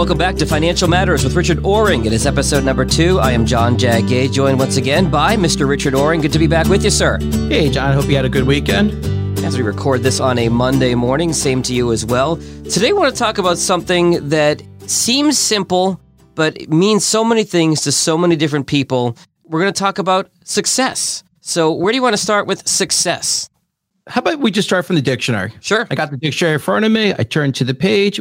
Welcome back to Financial Matters with Richard Oring. It is episode number two. I am John Jagay, joined once again by Mr. Richard Oring. Good to be back with you, sir. Hey, John. Hope you had a good weekend. As we record this on a Monday morning, same to you as well. Today, I want to talk about something that seems simple, but it means so many things to so many different people. We're going to talk about success. So, where do you want to start with success? How about we just start from the dictionary? Sure. I got the dictionary in front of me. I turn to the page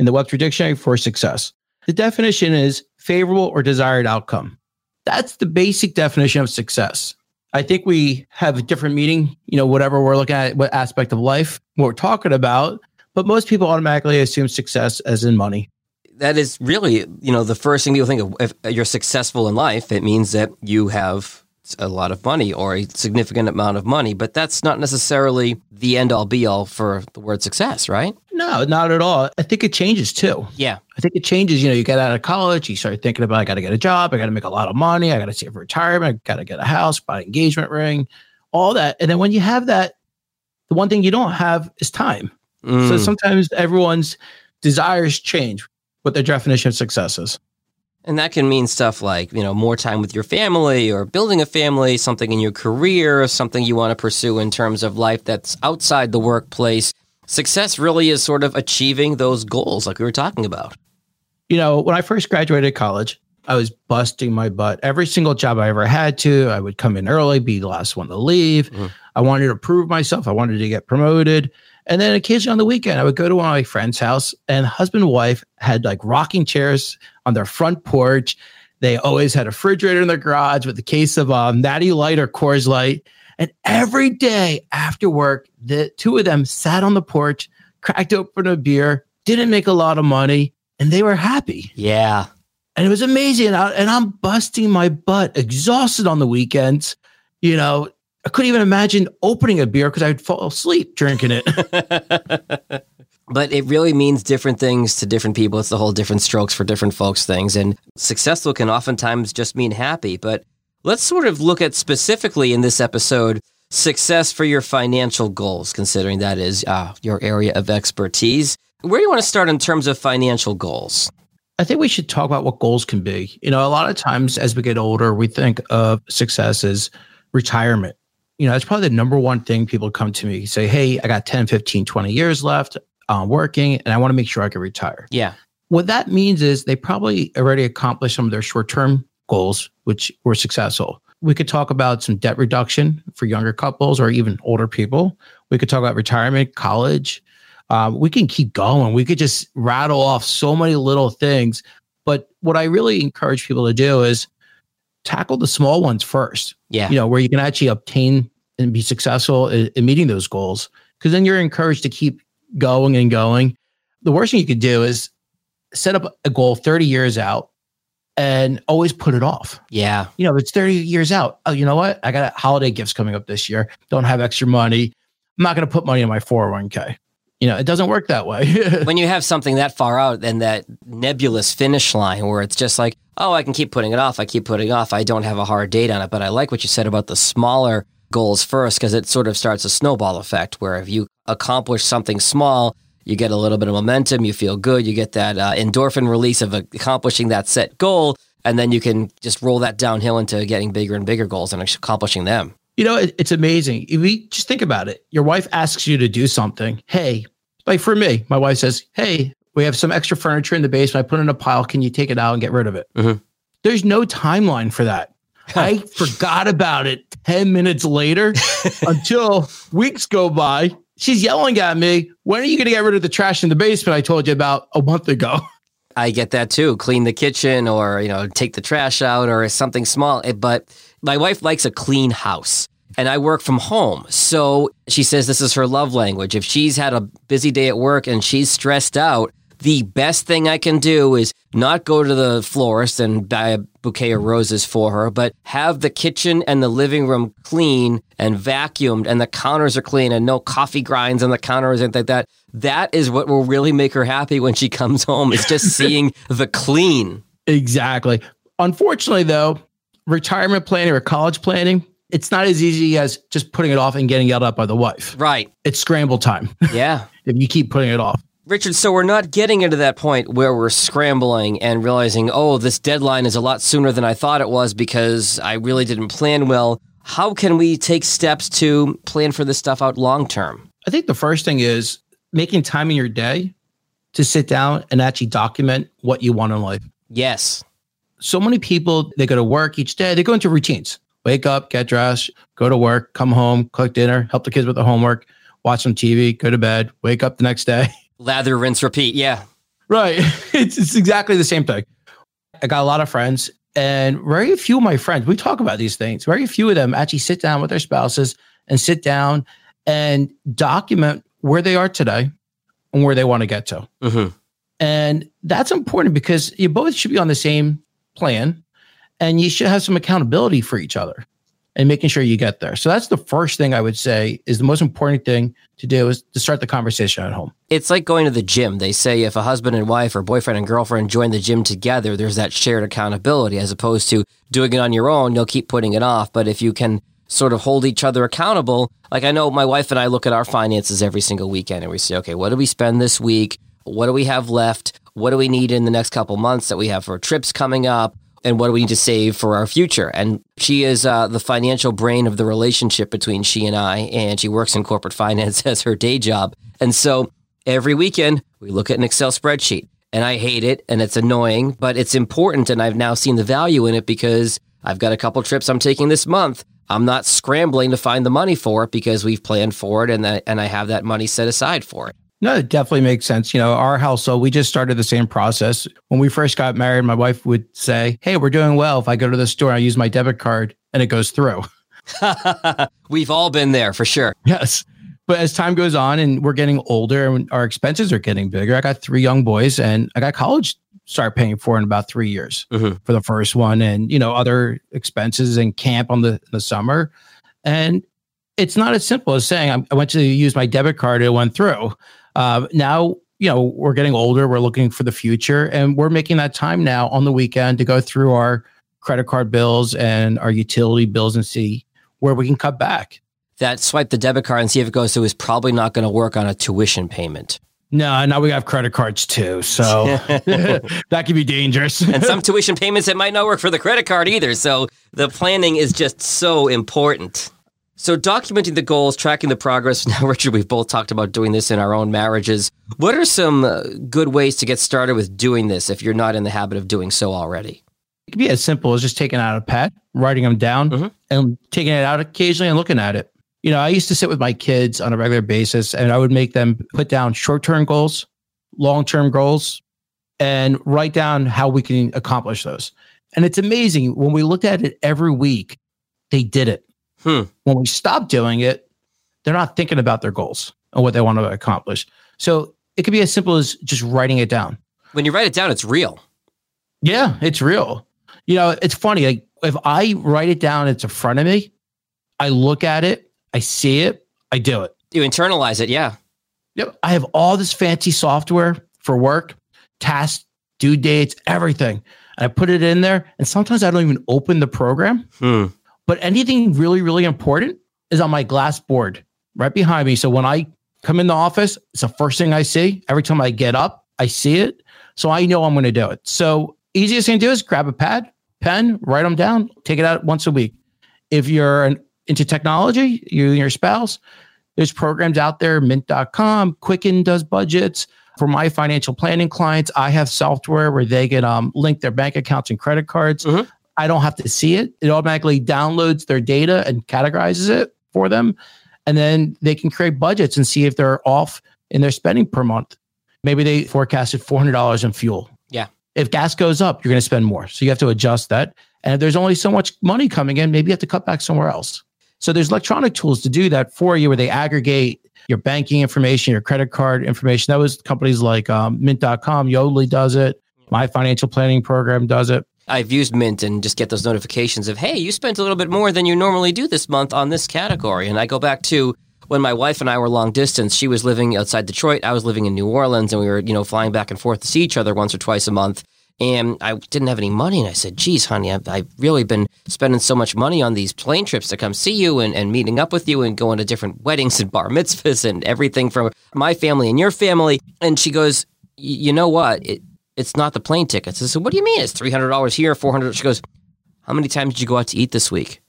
in the Webster Dictionary for success. The definition is favorable or desired outcome. That's the basic definition of success. I think we have a different meaning, you know, whatever we're looking at, what aspect of life, we're talking about. But most people automatically assume success as in money. That is really, you know, the first thing people think of. If you're successful in life, it means that you have a lot of money or a significant amount of money, but that's not necessarily the end all be all for the word success, right? No, not at all. I think it changes too. Yeah. I think it changes. You know, you get out of college, you start thinking about, I got to get a job, I got to make a lot of money, I got to save for retirement, I got to get a house, buy an engagement ring, all that. And then when you have that, the one thing you don't have is time. Mm. So sometimes everyone's desires change what their definition of success is. And that can mean stuff like, you know, more time with your family or building a family, something in your career, something you want to pursue in terms of life that's outside the workplace. Success really is sort of achieving those goals like we were talking about. You know, when I first graduated college, I was busting my butt. Every single job I ever had to, I would come in early, be the last one to leave. Mm-hmm. I wanted to prove myself. I wanted to get promoted. And then occasionally on the weekend, I would go to one of my friend's house, and husband and wife had like rocking chairs on their front porch. They always had a refrigerator in their garage with a case of um, Natty Light or Coors Light. And every day after work, the two of them sat on the porch, cracked open a beer, didn't make a lot of money, and they were happy. Yeah. And it was amazing. And, I, and I'm busting my butt, exhausted on the weekends, you know, I couldn't even imagine opening a beer because I'd fall asleep drinking it. but it really means different things to different people. It's the whole different strokes for different folks things. And successful can oftentimes just mean happy. But let's sort of look at specifically in this episode success for your financial goals, considering that is uh, your area of expertise. Where do you want to start in terms of financial goals? I think we should talk about what goals can be. You know, a lot of times as we get older, we think of success as retirement you know, that's probably the number one thing people come to me say, Hey, I got 10, 15, 20 years left working and I want to make sure I can retire. Yeah. What that means is they probably already accomplished some of their short term goals, which were successful. We could talk about some debt reduction for younger couples or even older people. We could talk about retirement, college. Um, we can keep going. We could just rattle off so many little things. But what I really encourage people to do is tackle the small ones first. Yeah. You know, where you can actually obtain and be successful in, in meeting those goals. Cause then you're encouraged to keep going and going. The worst thing you could do is set up a goal 30 years out and always put it off. Yeah. You know, it's 30 years out. Oh, you know what? I got holiday gifts coming up this year. Don't have extra money. I'm not going to put money in my 401k you know, it doesn't work that way. when you have something that far out and that nebulous finish line where it's just like, oh, I can keep putting it off. I keep putting off. I don't have a hard date on it. But I like what you said about the smaller goals first because it sort of starts a snowball effect where if you accomplish something small, you get a little bit of momentum, you feel good, you get that uh, endorphin release of accomplishing that set goal. And then you can just roll that downhill into getting bigger and bigger goals and accomplishing them. You know, it, it's amazing. If we just think about it, your wife asks you to do something. Hey, like for me, my wife says, Hey, we have some extra furniture in the basement. I put in a pile. Can you take it out and get rid of it? Mm-hmm. There's no timeline for that. I forgot about it 10 minutes later until weeks go by. She's yelling at me, When are you going to get rid of the trash in the basement I told you about a month ago? I get that too. Clean the kitchen or, you know, take the trash out or something small. Eh, but my wife likes a clean house and I work from home. So she says this is her love language. If she's had a busy day at work and she's stressed out, the best thing I can do is not go to the florist and buy a bouquet of roses for her, but have the kitchen and the living room clean and vacuumed and the counters are clean and no coffee grinds on the counters and like that. That is what will really make her happy when she comes home. Is just seeing the clean. Exactly. Unfortunately, though, retirement planning or college planning, it's not as easy as just putting it off and getting yelled at by the wife. Right. It's scramble time. Yeah. if you keep putting it off. Richard, so we're not getting into that point where we're scrambling and realizing, oh, this deadline is a lot sooner than I thought it was because I really didn't plan well. How can we take steps to plan for this stuff out long term? I think the first thing is making time in your day to sit down and actually document what you want in life. Yes. So many people, they go to work each day, they go into routines wake up, get dressed, go to work, come home, cook dinner, help the kids with the homework, watch some TV, go to bed, wake up the next day. Lather, rinse, repeat. Yeah. Right. It's, it's exactly the same thing. I got a lot of friends, and very few of my friends, we talk about these things. Very few of them actually sit down with their spouses and sit down and document where they are today and where they want to get to. Mm-hmm. And that's important because you both should be on the same plan and you should have some accountability for each other and making sure you get there. So that's the first thing I would say is the most important thing to do is to start the conversation at home. It's like going to the gym. They say if a husband and wife or boyfriend and girlfriend join the gym together, there's that shared accountability as opposed to doing it on your own, you'll keep putting it off. But if you can sort of hold each other accountable, like I know my wife and I look at our finances every single weekend and we say, okay, what do we spend this week? What do we have left? What do we need in the next couple months that we have for trips coming up? And what do we need to save for our future? And she is uh, the financial brain of the relationship between she and I, and she works in corporate finance as her day job. And so every weekend we look at an Excel spreadsheet, and I hate it, and it's annoying, but it's important, and I've now seen the value in it because I've got a couple trips I'm taking this month. I'm not scrambling to find the money for it because we've planned for it, and and I have that money set aside for it. No, it definitely makes sense. You know, our household, we just started the same process. When we first got married, my wife would say, Hey, we're doing well. If I go to the store, I use my debit card and it goes through. We've all been there for sure. Yes. But as time goes on and we're getting older and our expenses are getting bigger, I got three young boys and I got college start paying for in about three years mm-hmm. for the first one and, you know, other expenses and camp on the, the summer. And it's not as simple as saying I went to use my debit card, and it went through. Uh, now, you know, we're getting older, we're looking for the future, and we're making that time now on the weekend to go through our credit card bills and our utility bills and see where we can cut back. That swipe the debit card and see if it goes through is probably not going to work on a tuition payment. No, now we have credit cards too. So that could be dangerous. and some tuition payments, it might not work for the credit card either. So the planning is just so important. So, documenting the goals, tracking the progress. Now, Richard, we've both talked about doing this in our own marriages. What are some uh, good ways to get started with doing this if you're not in the habit of doing so already? It can be as simple as just taking out a pad, writing them down, mm-hmm. and taking it out occasionally and looking at it. You know, I used to sit with my kids on a regular basis and I would make them put down short term goals, long term goals, and write down how we can accomplish those. And it's amazing when we looked at it every week, they did it Hmm. When we stop doing it, they're not thinking about their goals and what they want to accomplish. So it could be as simple as just writing it down. When you write it down, it's real. Yeah, it's real. You know, it's funny. Like if I write it down, it's in front of me. I look at it, I see it, I do it. You internalize it, yeah. Yep. I have all this fancy software for work, tasks, due dates, everything. And I put it in there, and sometimes I don't even open the program. Hmm. But anything really, really important is on my glass board right behind me. So when I come in the office, it's the first thing I see. Every time I get up, I see it. So I know I'm going to do it. So easiest thing to do is grab a pad, pen, write them down, take it out once a week. If you're an, into technology, you and your spouse, there's programs out there, mint.com, Quicken does budgets. For my financial planning clients, I have software where they can um, link their bank accounts and credit cards. Mm-hmm. I don't have to see it. It automatically downloads their data and categorizes it for them. And then they can create budgets and see if they're off in their spending per month. Maybe they forecasted $400 in fuel. Yeah. If gas goes up, you're going to spend more. So you have to adjust that. And if there's only so much money coming in, maybe you have to cut back somewhere else. So there's electronic tools to do that for you where they aggregate your banking information, your credit card information. That was companies like um, mint.com, Yodlee does it. My financial planning program does it. I've used Mint and just get those notifications of, hey, you spent a little bit more than you normally do this month on this category. And I go back to when my wife and I were long distance. She was living outside Detroit. I was living in New Orleans, and we were, you know, flying back and forth to see each other once or twice a month. And I didn't have any money. And I said, geez, honey, I've, I've really been spending so much money on these plane trips to come see you and, and meeting up with you and going to different weddings and bar mitzvahs and everything from my family and your family. And she goes, you know what? It, it's not the plane tickets. I said, what do you mean? It's $300 here, 400 She goes, how many times did you go out to eat this week?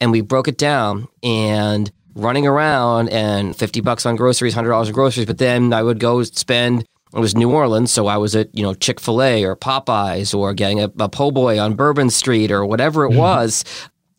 And we broke it down and running around and 50 bucks on groceries, $100 on groceries. But then I would go spend it was New Orleans, so I was at you know Chick Fil A or Popeyes or getting a, a po' boy on Bourbon Street or whatever it mm-hmm. was.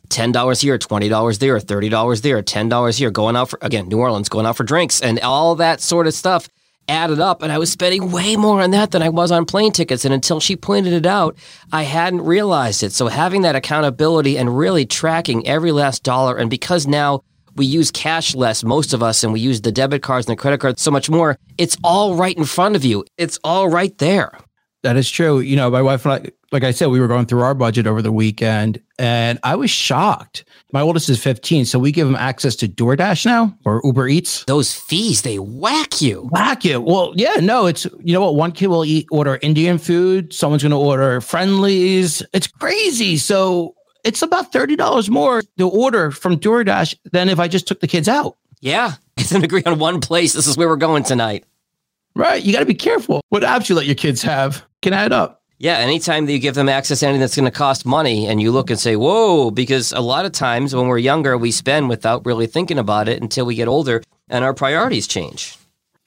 Ten dollars here, twenty dollars there, thirty dollars there, ten dollars here. Going out for again New Orleans, going out for drinks and all that sort of stuff added up, and I was spending way more on that than I was on plane tickets. And until she pointed it out, I hadn't realized it. So having that accountability and really tracking every last dollar, and because now we use cash less, most of us, and we use the debit cards and the credit cards so much more. It's all right in front of you. It's all right there. That is true. You know, my wife and I, like I said, we were going through our budget over the weekend and I was shocked. My oldest is 15, so we give him access to DoorDash now or Uber Eats. Those fees, they whack you. Whack you. Well, yeah, no, it's, you know what? One kid will eat, order Indian food. Someone's going to order Friendly's. It's crazy. So it's about $30 more to order from DoorDash than if I just took the kids out. Yeah. It's an agree on one place. This is where we're going tonight. Right. You got to be careful. What apps you let your kids have can add up. Yeah, anytime that you give them access to anything that's going to cost money and you look and say, whoa, because a lot of times when we're younger, we spend without really thinking about it until we get older and our priorities change.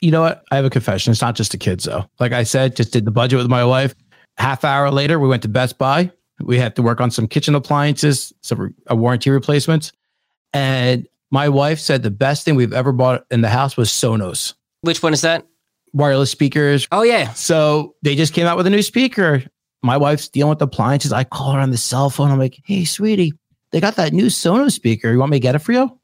You know what? I have a confession. It's not just the kids, though. Like I said, just did the budget with my wife. Half hour later, we went to Best Buy. We had to work on some kitchen appliances, some warranty replacements. And my wife said the best thing we've ever bought in the house was Sonos. Which one is that? Wireless speakers. Oh, yeah. So they just came out with a new speaker. My wife's dealing with appliances. I call her on the cell phone. I'm like, hey, sweetie, they got that new Sonos speaker. You want me to get it for you?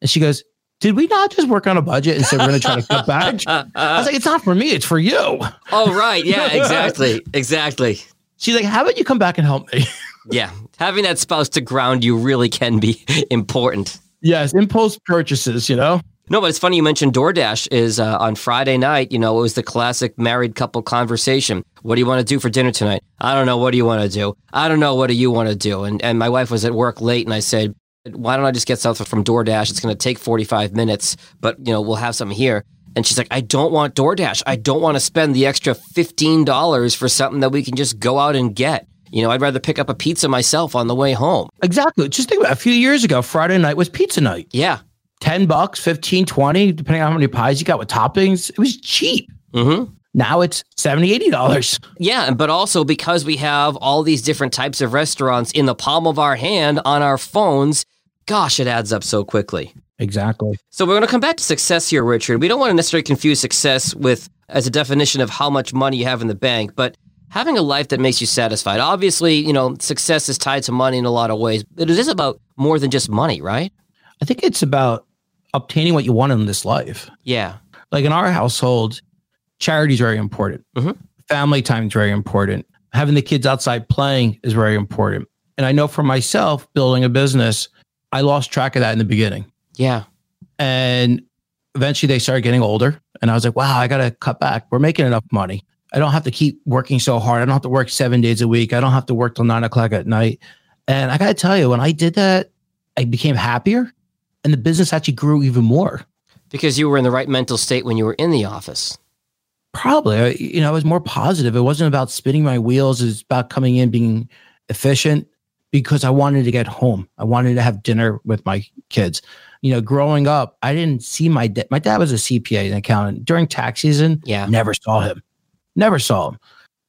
And she goes, did we not just work on a budget and say we're going to try to cut back? I was like, it's not for me, it's for you. Oh, right. Yeah, exactly. exactly. She's like, how about you come back and help me? yeah. Having that spouse to ground you really can be important. Yes. Impulse purchases, you know? No, but it's funny you mentioned DoorDash is uh, on Friday night. You know, it was the classic married couple conversation. What do you want to do for dinner tonight? I don't know. What do you want to do? I don't know. What do you want to do? And and my wife was at work late, and I said, why don't I just get something from DoorDash? It's going to take 45 minutes, but you know, we'll have something here. And she's like, I don't want DoorDash. I don't want to spend the extra $15 for something that we can just go out and get. You know, I'd rather pick up a pizza myself on the way home. Exactly. Just think about it. a few years ago, Friday night was pizza night. Yeah. 10 bucks, 15, 20, depending on how many pies you got with toppings. It was cheap. Mm-hmm. Now it's 70 $80. Yeah, but also because we have all these different types of restaurants in the palm of our hand on our phones, gosh, it adds up so quickly. Exactly. So we're going to come back to success here, Richard. We don't want to necessarily confuse success with as a definition of how much money you have in the bank, but having a life that makes you satisfied. Obviously, you know, success is tied to money in a lot of ways, but it is about more than just money, right? I think it's about obtaining what you want in this life. Yeah. Like in our household, charity is very important. Mm-hmm. Family time is very important. Having the kids outside playing is very important. And I know for myself, building a business, I lost track of that in the beginning. Yeah. And eventually they started getting older. And I was like, wow, I got to cut back. We're making enough money. I don't have to keep working so hard. I don't have to work seven days a week. I don't have to work till nine o'clock at night. And I got to tell you, when I did that, I became happier and the business actually grew even more. Because you were in the right mental state when you were in the office. Probably. You know, I was more positive. It wasn't about spinning my wheels, it was about coming in, being efficient because I wanted to get home. I wanted to have dinner with my kids you know, growing up, I didn't see my dad. My dad was a CPA, an accountant. During tax season, yeah, never saw him. Never saw him.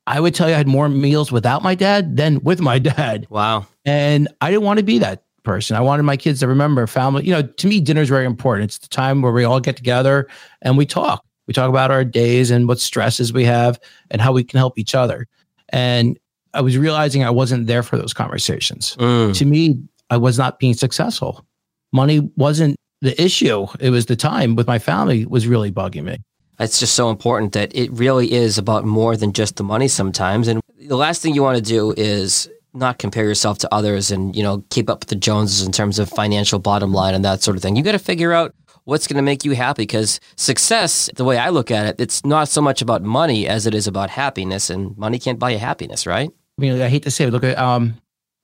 I would tell you I had more meals without my dad than with my dad. Wow. And I didn't want to be that person. I wanted my kids to remember family. You know, to me, dinner is very important. It's the time where we all get together and we talk. We talk about our days and what stresses we have and how we can help each other. And I was realizing I wasn't there for those conversations. Mm. To me, I was not being successful money wasn't the issue. It was the time with my family was really bugging me. It's just so important that it really is about more than just the money sometimes. And the last thing you want to do is not compare yourself to others and, you know, keep up with the Joneses in terms of financial bottom line and that sort of thing. You got to figure out what's going to make you happy because success the way i look at it it's not so much about money as it is about happiness and money can't buy you happiness right I mean, I hate to say it. Look at um,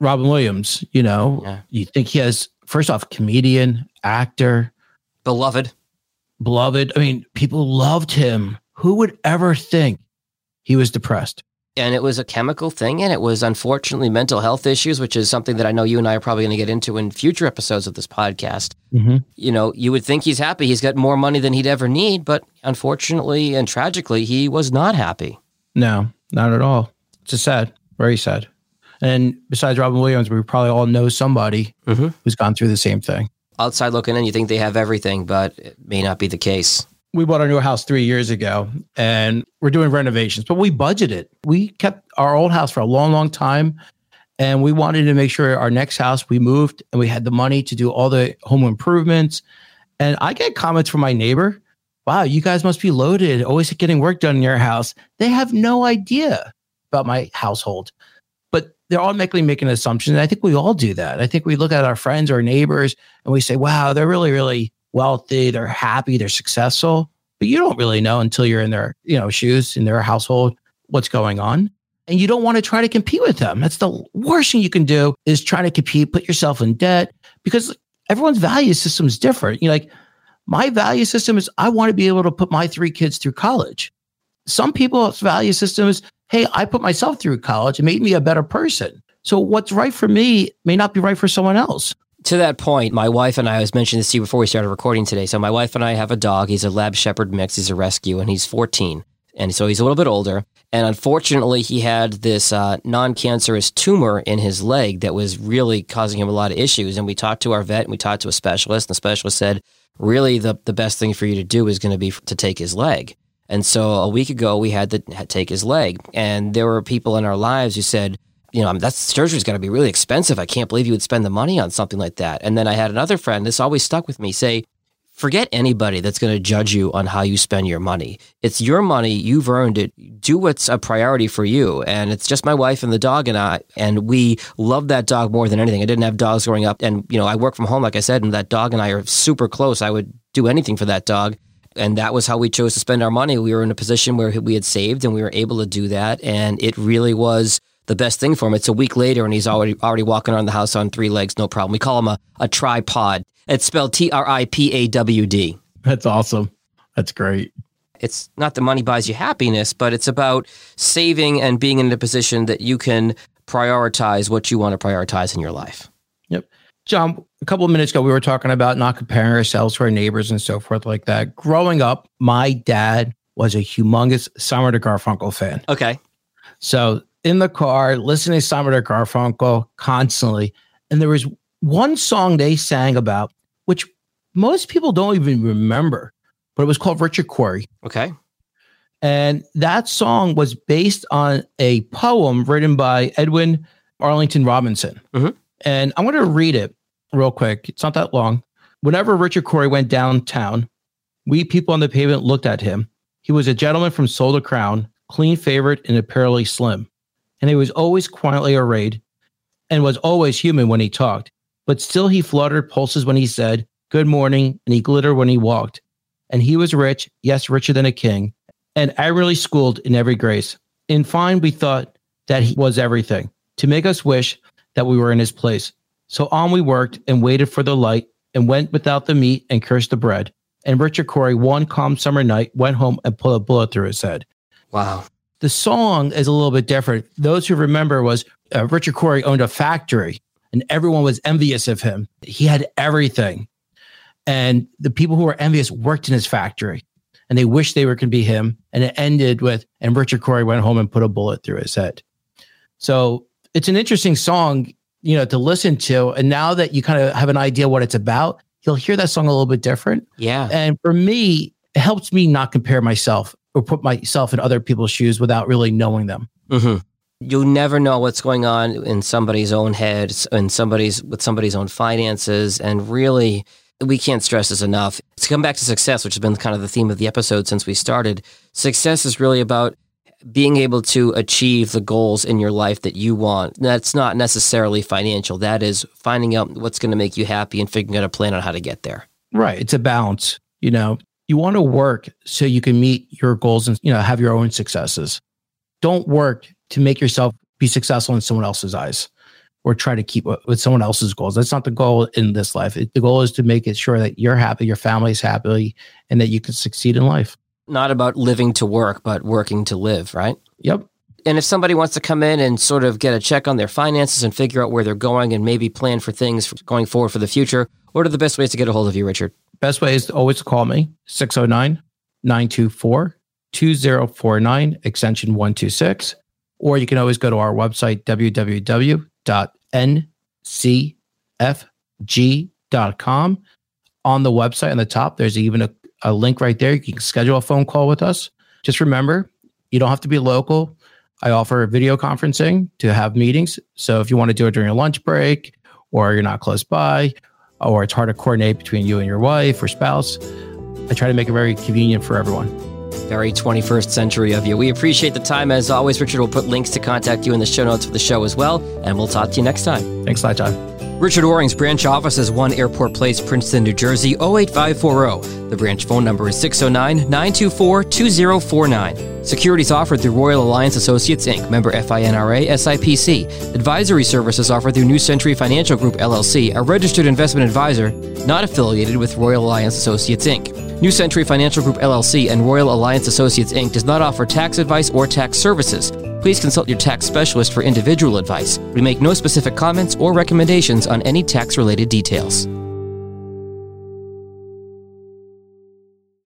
Robin Williams. You know, Yeah. you think he has first off comedian, actor, beloved beloved. I mean, people loved him. Who would ever think he was depressed? And it was a chemical thing and it was unfortunately mental health issues which is something that i know you and i are probably going to get into in future episodes of this podcast Mm-hmm. you know you would think he's happy he's got more money than he'd ever need but unfortunately and tragically he was not happy No, not at all. It's just sad, very sad. And besides Robin Williams, we probably all know somebody Mhm. who's gone through the same thing. outside looking in you think they have everything but it may not be the case we bought our new house three years ago and we're doing renovations, but we budgeted. We kept our old house for a long, long time. And we wanted to make sure our next house we moved and we had the money to do all the home improvements. And I get comments from my neighbor wow, you guys must be loaded, always getting work done in your house. They have no idea about my household, but they're automatically making assumptions. And I think we all do that. I think we look at our friends or neighbors and we say, wow, they're really, really wealthy, they're happy, they're successful. But you don't really know until you're in their, you know, shoes in their household what's going on. And you don't want to try to compete with them. That's the worst thing you can do is try to compete, put yourself in debt because everyone's value system is different. You know, like my value system is I want to be able to put my three kids through college. Some people's value system is, hey, I put myself through college It made me a better person. So what's right for me may not be right for someone else. To that point, my wife and I, I was mentioning this to you before we started recording today. So my wife and I have a dog. He's a lab shepherd mix. He's a rescue, and he's 14, and so he's a little bit older. And unfortunately, he had this uh, non-cancerous tumor in his leg that was really causing him a lot of issues. And we talked to our vet, and we talked to a specialist, and the specialist said, really, the the best thing for you to do is going to be to take his leg. And so a week ago, we had to take his leg, and there were people in our lives who said, you know, that surgery's got to be really expensive. I can't believe you would spend the money on something like that. And then I had another friend, this always stuck with me, say, forget anybody that's going to judge you on how you spend your money. It's your money. You've earned it. Do what's a priority for you. And it's just my wife and the dog and I. And we love that dog more than anything. I didn't have dogs growing up. And, you know, I work from home, like I said, and that dog and I are super close. I would do anything for that dog. And that was how we chose to spend our money. We were in a position where we had saved and we were able to do that. And it really was the best thing for him. It's a week later and he's already already walking around the house on three legs, no problem. We call him a, a tripawd. It's spelled T R I P A W D. That's awesome. That's great. It's not that money buys you happiness, but it's about saving and being in a position that you can prioritize what you want to prioritize in your life. Yep. John, a couple of minutes ago, we were talking about not comparing ourselves to our neighbors and so forth like that. Growing up, my dad was a humongous Simon and Garfunkel fan. Okay. So in the car, listening to Simon and Garfunkel constantly. And there was one song they sang about, which most people don't even remember, but it was called Richard Cory. Okay. And that song was based on a poem written by Edwin Arlington Robinson. Mhm. And I'm going to read it real quick. It's not that long. Whenever Richard Cory went downtown, we people on the pavement looked at him. He was a gentleman from soul to crown, clean favored and apparently slim. And he was always quietly arrayed and was always human when he talked. But still, he fluttered pulses when he said, Good morning, and he glittered when he walked. And he was rich, yes, richer than a king, and admirably schooled in every grace. In fine, we thought that he was everything to make us wish that we were in his place. So on we worked and waited for the light and went without the meat and cursed the bread. And Richard Cory, one calm summer night, went home and put a bullet through his head. Wow. The song is a little bit different. Those who remember was uh, Richard Cory owned a factory and everyone was envious of him. He had everything. And the people who were envious worked in his factory and they wished they were going to be him. And it ended with, and Richard Cory went home and put a bullet through his head. So it's an interesting song, you know, to listen to. And now that you kind of have an idea what it's about, you'll hear that song a little bit different. Yeah. And for me, it helps me not compare myself or put myself in other people's shoes without really knowing them. hmm You never know what's going on in somebody's own head, in somebody's with somebody's own finances, and really, we can't stress this enough. To come back to success, which has been kind of the theme of the episode since we started, success is really about being able to achieve the goals in your life that you want. That's not necessarily financial. That is finding out what's going to make you happy and figuring out a plan on how to get there. Right. It's a balance. You know, you want to work so you can meet your goals and, you know, have your own successes. Don't work to make yourself be successful in someone else's eyes or try to keep with someone else's goals. That's not the goal in this life. The goal is to make it sure that you're happy, your family's happy, and that you can succeed in life. Not about living to work, but working to live, right? Yep. And if somebody wants to come in and sort of get a check on their finances and figure out where they're going and maybe plan for things going forward for the future, what are the best ways to get a hold of you, Richard? Best way is to always call me 609 924 2049, extension 126. Or you can always go to our website, www.ncfg.com. On the website on the top, there's even a, a link right there. You can schedule a phone call with us. Just remember, you don't have to be local. I offer video conferencing to have meetings. So if you want to do it during a lunch break or you're not close by or it's hard to coordinate between you and your wife or spouse, I try to make it very convenient for everyone. Very 21st century of you. We appreciate the time. As always, Richard will put links to contact you in the show notes for the show as well. And we'll talk to you next time. Thanks a lot, John. Richard Oring's branch office is 1 Airport Place, Princeton, New Jersey 08540. The branch phone number is 609 924 2049. Securities offered through Royal Alliance Associates Inc., member FINRA SIPC. Advisory services offered through New Century Financial Group LLC, a registered investment advisor not affiliated with Royal Alliance Associates Inc. New Century Financial Group LLC and Royal Alliance Associates Inc. does not offer tax advice or tax services. Please consult your tax specialist for individual advice. We make no specific comments or recommendations on any tax related details.